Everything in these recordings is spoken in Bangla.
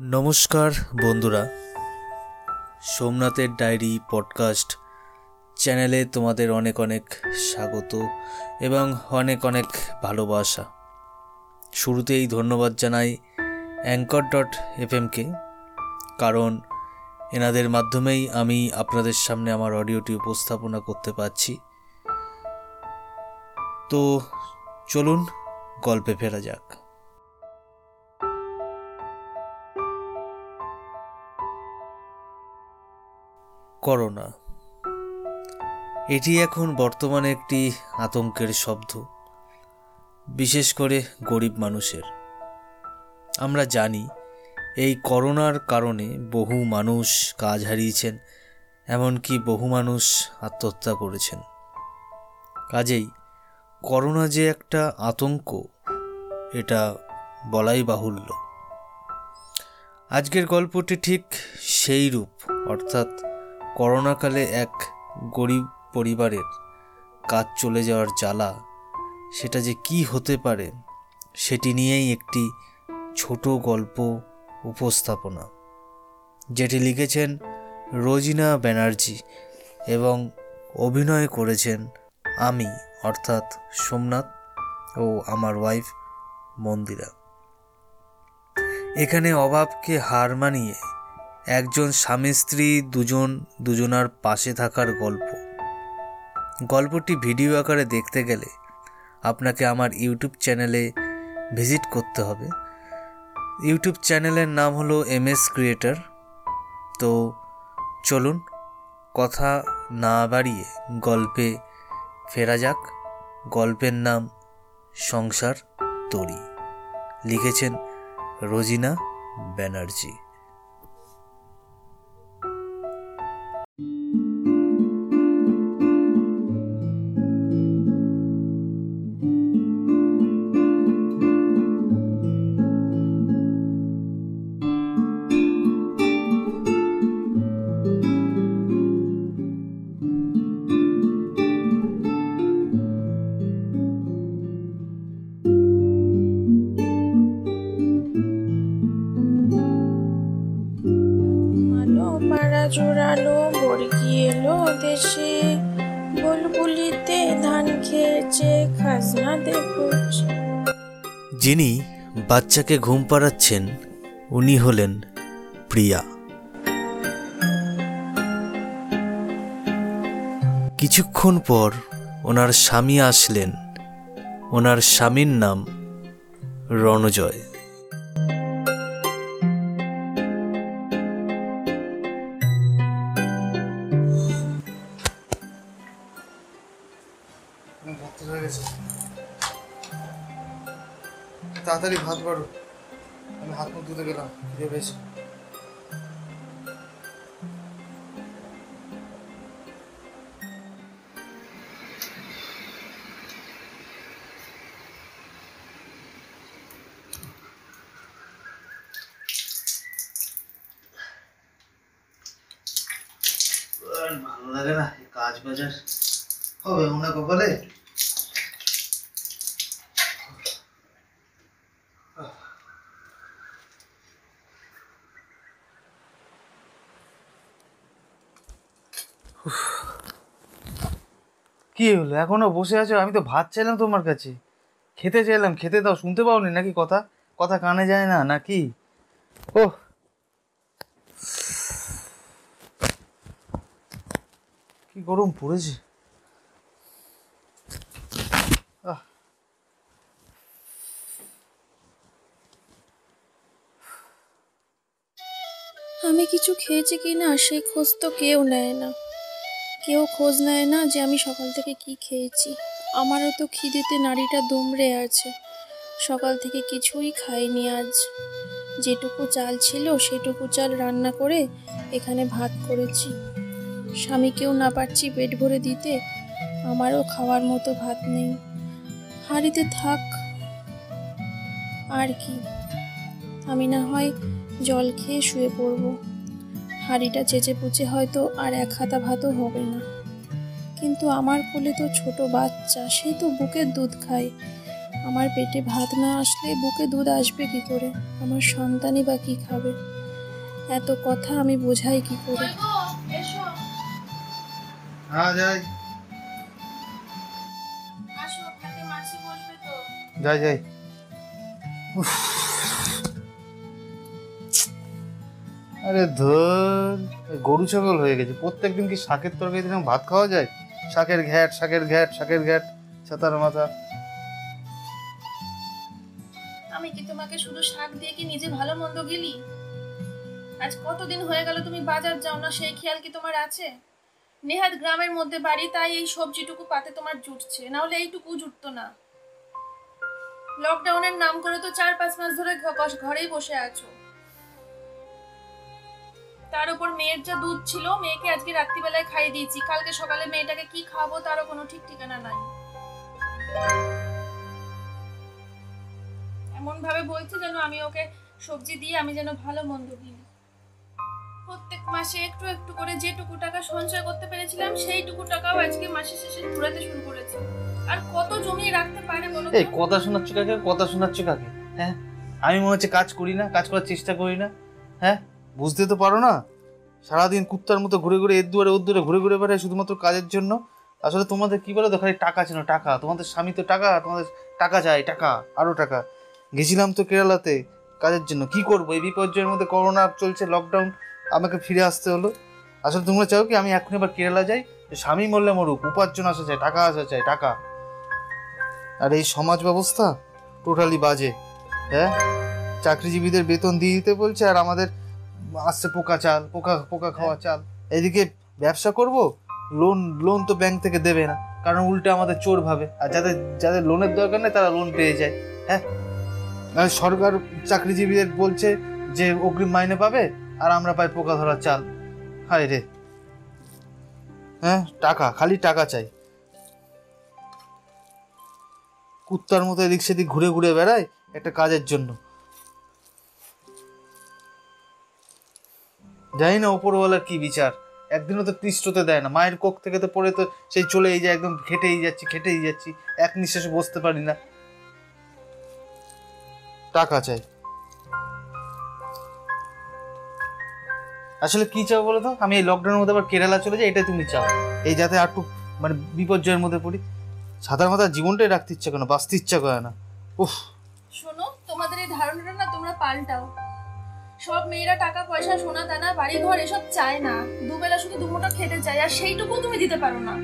নমস্কার, বন্ধুরা। সোমনাথের ডায়েরি পডকাস্ট চ্যানেলে তোমাদের অনেক অনেক স্বাগত এবং অনেক অনেক ভালোবাসা। শুরুতেই ধন্যবাদ জানাই অ্যাঙ্কর ডট এফএমকে, কারণ এনাদের মাধ্যমেই আমি আপনাদের সামনে আমার অডিওটি উপস্থাপনা করতে পারছি। তো চলুন, গল্পে ফেরা যাক। করোনা। এটি এখন বর্তমানে একটি আতঙ্কের শব্দ, বিশেষ করে গরিব মানুষের। আমরা জানি, এই করোনার কারণে বহু মানুষ কাজ হারিয়েছেন, এমনকি বহু মানুষ আত্মহত্যা করেছেন। কাজেই করোনা যে একটা আতঙ্ক, এটা বলাই বাহুল্য। আজকের গল্পটি ঠিক সেই রূপ, অর্থাৎ করোনাকালে এক গরিব পরিবারের কাজ চলে যাওয়ার জ্বালা, সেটা যে কি হতে পারে, সেটি নিয়েই একটি ছোট গল্প উপস্থাপনা, যেটি লিখেছেন রোজিনা ব্যানার্জি এবং অভিনয় করেছেন আমি, অর্থাৎ সোমনাথ ও আমার ওয়াইফ মন্দিরা। এখানে অভাবকে হার মানিয়ে একজন স্বামী স্ত্রী, দুজন, দুজনার পাশে থাকার গল্প। গল্পটি ভিডিও আকারে দেখতে গেলে আপনাকে আমার ইউটিউব চ্যানেলে ভিজিট করতে হবে। ইউটিউব চ্যানেলের নাম হলো এম এস ক্রিয়েটার। তো চলুন, কথা না বাড়িয়ে গল্পে ফেরা যাক। গল্পের নাম সংসার তরি। লিখেছেন রোজিনা ব্যানার্জি। দেশে বুলবুলিতে ধান খেয়েছে, খাজনা দেখুচ্ছে যিনি বাচ্চাকে ঘুম পাড়াচ্ছেন, উনি হলেন প্রিয়া। কিছুক্ষণ পর ওনার স্বামী আসলেন। ওনার স্বামীর নাম রণজয়। তাড়াতাড়ি ভাত বাড়ো। আমি হাত মুখ ধুতে গেলাম, খিদে পেয়েছে। ভালো লাগে না কাজ বাজার। হবে মনে কপালে? কি হলো? এখনও বসে আছো? আমি তো ভাত চাইলাম তোমার কাছে। খেতে চাইলাম। খেতে দাও। শুনতে পাওনি নাকি কথা? কথা কানে যায় না নাকি ও কি গরম পড়েছে। আমি কিছু খেয়েছি কি না সেই খোঁজ তো কেউ নেয় না। কেউ খোঁজ নেয় না যে আমি সকাল থেকে কি খেয়েছি। আমারও তো খিদেতে নাড়িটা দুমড়ে আছে। সকাল থেকে কিছুই খাইনি আজ। যেটুকু চাল ছিল সেটুকু চাল রান্না করে এখানে ভাত করেছি। স্বামীকেও না পারছি পেট ভরে দিতে। আমারও খাওয়ার মতো ভাত নেই। হাঁড়িতে থাক। আর কি? আমি না হয় জল খেয়ে শুয়ে পড়ব। হাঁড়িটা চেঁচে পুচে হয়তো আর এক হাতা ভাতও হবে না। কিন্তু আমার কোলে তো ছোট বাচ্চা সে তো বুকের দুধ খায়। আমার পেটে ভাত না আসলে বুকে দুধ আসবে কি করে? আমার সন্তানই বা কি খাবে? এত কথা আমি বোঝাই কি করে? হ্যাঁ যাই। যাই যাই। উফ। আরে ধর, গরু ছাগল হয়ে গেছে। প্রত্যেকদিন কি শাকের তরকারি দিলাম ভাত খাওয়া যায়? শাকের ঘ্যাট শাকের ঘ্যাট শাকের ঘ্যাট, ছাতার মাথা। আমি কি তোমাকে শুধু শাক দিয়ে কি নিজে ভালো মন্দ গেলি? আজ কতদিন হয়ে গেল তুমি বাজার যাও না, সেই খেয়াল কি তোমার আছে? নেহাত গ্রামের মধ্যে বাড়ি, তাই এই সবজিটুকু পাতে তোমার জুটছে না হলে এইটুকু জুটতো না। লকডাউনের নাম করে তো চার পাঁচ মাস ধরে ঘরেই বসে আছো। তার উপর মেয়ের যা দুধ ছিল মেয়েকে আজকে রাত্রিবেলায় খাইয়ে দিয়েছি। কালকে সকালে মেয়েটাকে কি খাব তারও কোনো ঠিক ঠিকানা নাই। এমন ভাবে বলছে যেন আমি ওকে সবজি দিয়ে আমি যেন ভালো মন্দ দিই। প্রত্যেক মাসে একটু একটু করে যেটুকু টাকা সঞ্চয় করতে পেরেছিলাম সেইটুকু টাকাও আজকে মাসের শেষে ঘুরাতে শুরু করেছে। আর কত জমিয়ে রাখতে পারে বলো এই কথা শোনাচ্ছ কাকে? কথা শোনাচ্ছ কাকে? হ্যাঁ? আমি মনে হচ্ছে কাজ করি না কাজ করার চেষ্টা করি না। হ্যাঁ? বুঝতে তো পারো না? সারাদিন কুত্তার মতো ঘুরে ঘুরে এর দুয়ারে ওর দুয়ারে ঘুরে ঘুরে বেড়ায় শুধুমাত্র কাজের জন্য। আসলে তোমাদের কি বলো তো, খালি টাকা ছিল টাকা। তোমাদের স্বামী তো টাকা, তোমাদের টাকা চাই টাকা আরও টাকা। গেছিলাম তো কেরালাতে কাজের জন্য। কি করব? এই বিপর্যয়ের মধ্যে করোনা চলছে লকডাউন আমাকে ফিরে আসতে হলো। আসলে তোমরা চাও কি, আমি এখন এবার কেরালা যাই? স্বামী মরলে মরুক, উপার্জন আসা চাই, টাকা আসা চাই, টাকা। আর এই সমাজ ব্যবস্থা টোটালি বাজে। হ্যাঁ? চাকরিজীবীদের বেতন দিয়ে দিতে বলছে, আর আমাদের আসছে পোকা চাল পোকা পোকা খাওয়া চাল। এদিকে ব্যবসা করব লোন লোন তো ব্যাংক থেকে দেবে না। কারণ উল্টে আমাদের চোর ভাবে। আর যাদের যাদের লোনের দরকার নেই তারা লোন পেয়ে যায়। হ্যাঁ? সরকার চাকরিজীবীদের বলছে যে অগ্রিম মাইনে পাবে আর আমরা পাই পোকা ধরা চাল। হায় রে। হ্যাঁ? টাকা খালি টাকা চাই। কুত্তার মতো এদিক সেদিক ঘুরে ঘুরে বেড়ায় একটা কাজের জন্য। জানি না ওপরওয়ালার কি বিচার। একদিনও তো পৃষ্ঠতে দেয় না। মায়ের কোক থেকে তো পড়ে তো সেই চলেই যায়, একদম খেটেই যাচ্ছি খেটেই যাচ্ছি। এক নিঃশ্বাসে বসতে পারি না। টাকা চাই। আসলে কি চাও বলো তো? আমি এই লকডাউনের মধ্যে আবার কেরালা চলে যাই, এটাই তুমি চাও। এই যাতে একটু মানে বিপর্যয়ের মধ্যে পড়ি। সাধারণ মাথার জীবনটাই রাখতে ইচ্ছা করে না, বাঁচতে ইচ্ছা করে না। উফ। শোনো, তোমাদের এই ধারণাটা না তোমরা পাল্টাও। সব মেয়েরা টাকা পয়সা সোনা দানা বাড়ি ঘর এসব চায় না। দুবেলা শুধু দুমোটা খেতে চায় আর সেইটুকু তুমি দিতে পারো না।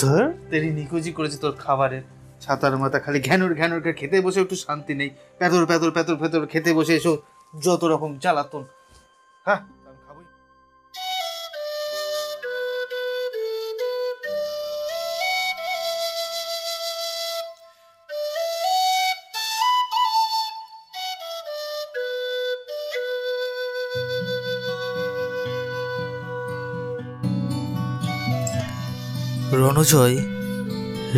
তোর তেরি নিকুজি করেছে তোর খাবারের। ছাতার মাথা খালি ঘ্যানুর ঘ্যানুর করে খেতে বসে একটু শান্তি নেই। পেতর পেতর পেতর পেতর খেতে বসে এসো যত রকম জ্বালাতন। হ্যাঁ? রণজয়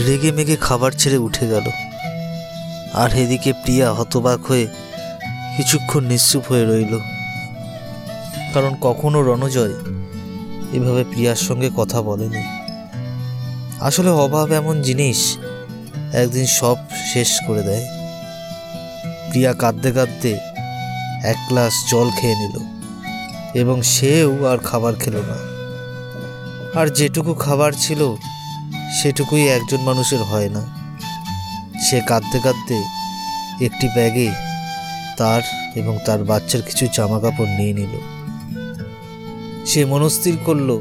রেগে মেগে খাবার ছেড়ে উঠে গেল। আর এদিকে প্রিয়া হতবাক হয়ে কিছুক্ষণ নিশ্চুপ হয়ে রইল। কারণ কখনো রণজয় এভাবে প্রিয়ার সঙ্গে কথা বলেনি। আসলে অভাব এমন জিনিস একদিন সব শেষ করে দেয়। প্রিয়া কাঁদতে কাঁদতে এক গ্লাস জল খেয়ে নিল এবং সেও আর খাবার খেলো না। আর যেটুকু খাবার ছিল সেটুকুই একজন মানুষের হয় না। সে কাঁদতে কাঁদতে একটি ব্যাগে তার এবং তার বাচ্চার কিছু জামা কাপড় নিয়ে নিল। সে মনস্থির করল,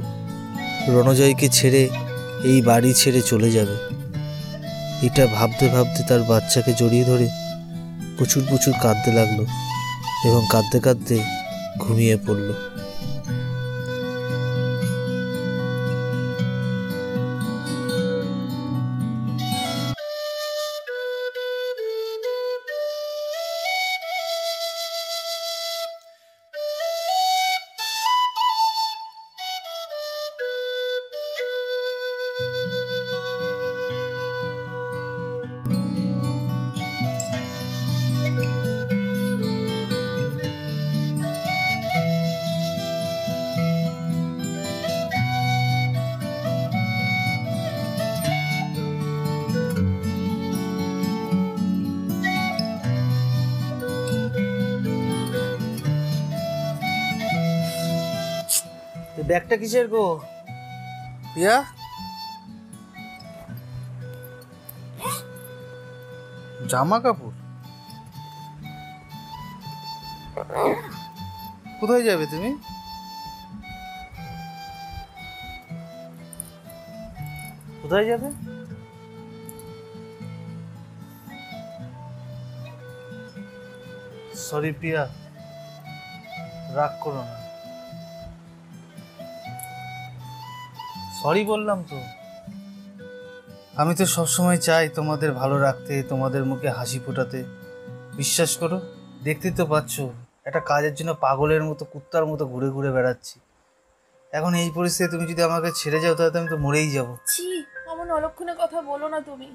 রণজয়কে ছেড়ে এই বাড়ি ছেড়ে চলে যাবে। এটা ভাবতে ভাবতে তার বাচ্চাকে জড়িয়ে ধরে প্রচুর প্রচুর কাঁদতে লাগল এবং কাঁদতে কাঁদতে ঘুমিয়ে পড়ল। ব্যাগটা কিসের গো? প্রিয়া জামা কাপড় কোথায় যাবে তুমি? কোথায় যাবে? সরি প্রিয়া রাগ করো না। সরি বললাম তো। আমি তো সবসময় চাই তোমাদের ভালো রাখতে তোমাদের মুখে হাসি ফোটাতে। বিশ্বাস করো দেখতেই তো পাচ্ছ একটা কাজের জন্য পাগলের মতো কুত্তার মতো ঘুরে ঘুরে বেড়াচ্ছি। এখন এই পরিস্থিতি তুমি যদি আমাকে ছেড়ে যাও তাহলে তো আমি তো মরেই যাব। ছি অমন অলক্ষণে কথা বলো না তুমি।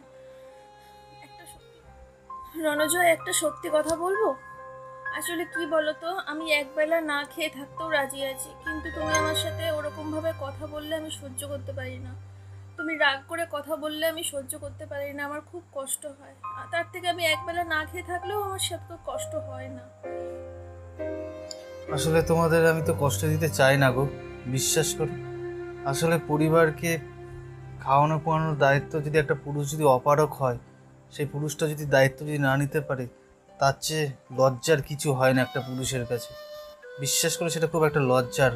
একটা সত্যি রণজয় একটা সত্যি কথা বলব? আসলে কি বলো তো আমি একবেলা না খেয়ে থাকতেও রাজি আছি, কিন্তু তুমি আমার সাথে ওরকম ভাবে কথা বললে আমি সহ্য করতে পারি না। তুমি রাগ করে কথা বললে আমি সহ্য করতে পারি না, আমার খুব কষ্ট হয়। তার থেকে আমি একবেলা না খেয়ে থাকলেও আমার সাথে কষ্ট হয় না। আসলে তোমাদের আমি তো কষ্ট দিতে চাই না গো, বিশ্বাস করো। আসলে পরিবারকে খাওয়ানো পোয়ানোর দায়িত্ব যদি একটা পুরুষ যদি অপারক হয়, সেই পুরুষটা যদি দায়িত্ব যদি না নিতে পারে তার চেয়ে লজ্জার কিছু হয় না একটা পুরুষের কাছে। বিশ্বাস করে সেটা খুব একটা লজ্জার।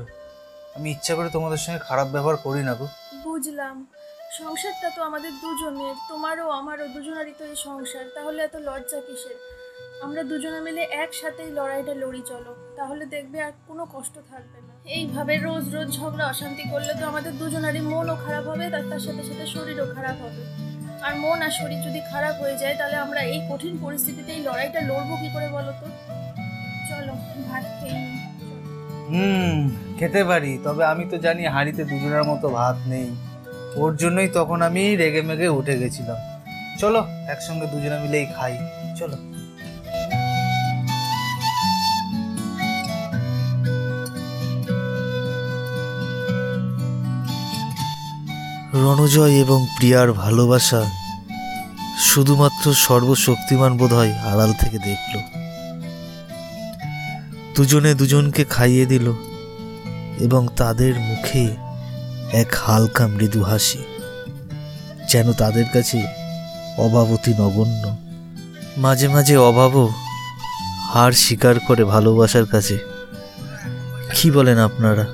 আমি ইচ্ছা করে তোমাদের সঙ্গে খারাপ ব্যবহার করি না গো। বুঝলাম। সংসারটা তো আমাদের দুজনের, তোমারও, আমারও, দুজনেরই তো এই সংসার। তাহলে এত লজ্জা কিসের? আমরা দুজনে মিলে একসাথেই লড়াইটা লড়ি চলো। তাহলে দেখবে আর কোনো কষ্ট থাকবে না। এইভাবে রোজ রোজ ঝগড়া, অশান্তি করলে তো আমাদের দুজনারই মনও খারাপ হবে, তার সাথে সাথে শরীরও খারাপ হবে। আর মন আর শরীর যদি খারাপ হয়ে যায়, তাহলে আমরা এই কঠিন পরিস্থিতিতে এই লড়াইটা লড়বো কি করে বলো তো? চলো, ভাত খেয়ে হুম, খেতে পারি, তবে আমি তো জানি হাঁড়িতে দুজনের মতো ভাত নেই। ওর জন্যই তখন আমি রেগে মেগে উঠে গেছিলাম। চলো, একসঙ্গে দুজনে মিলেই খাই। চলো। রণজয় এবং প্রিয়ার ভালোবাসা শুধুমাত্র সর্বশক্তিমান বোধ হয় আড়াল থেকে দেখল। দুজনে দুজনকে খাইয়ে দিল এবং তাদের মুখে এক হালকা মৃদু হাসি, যেন তাদের কাছে অভাবতী নগণ্য। মাঝে মাঝে অভাবও হার স্বীকার করে ভালোবাসার কাছে। কি বলেন আপনারা?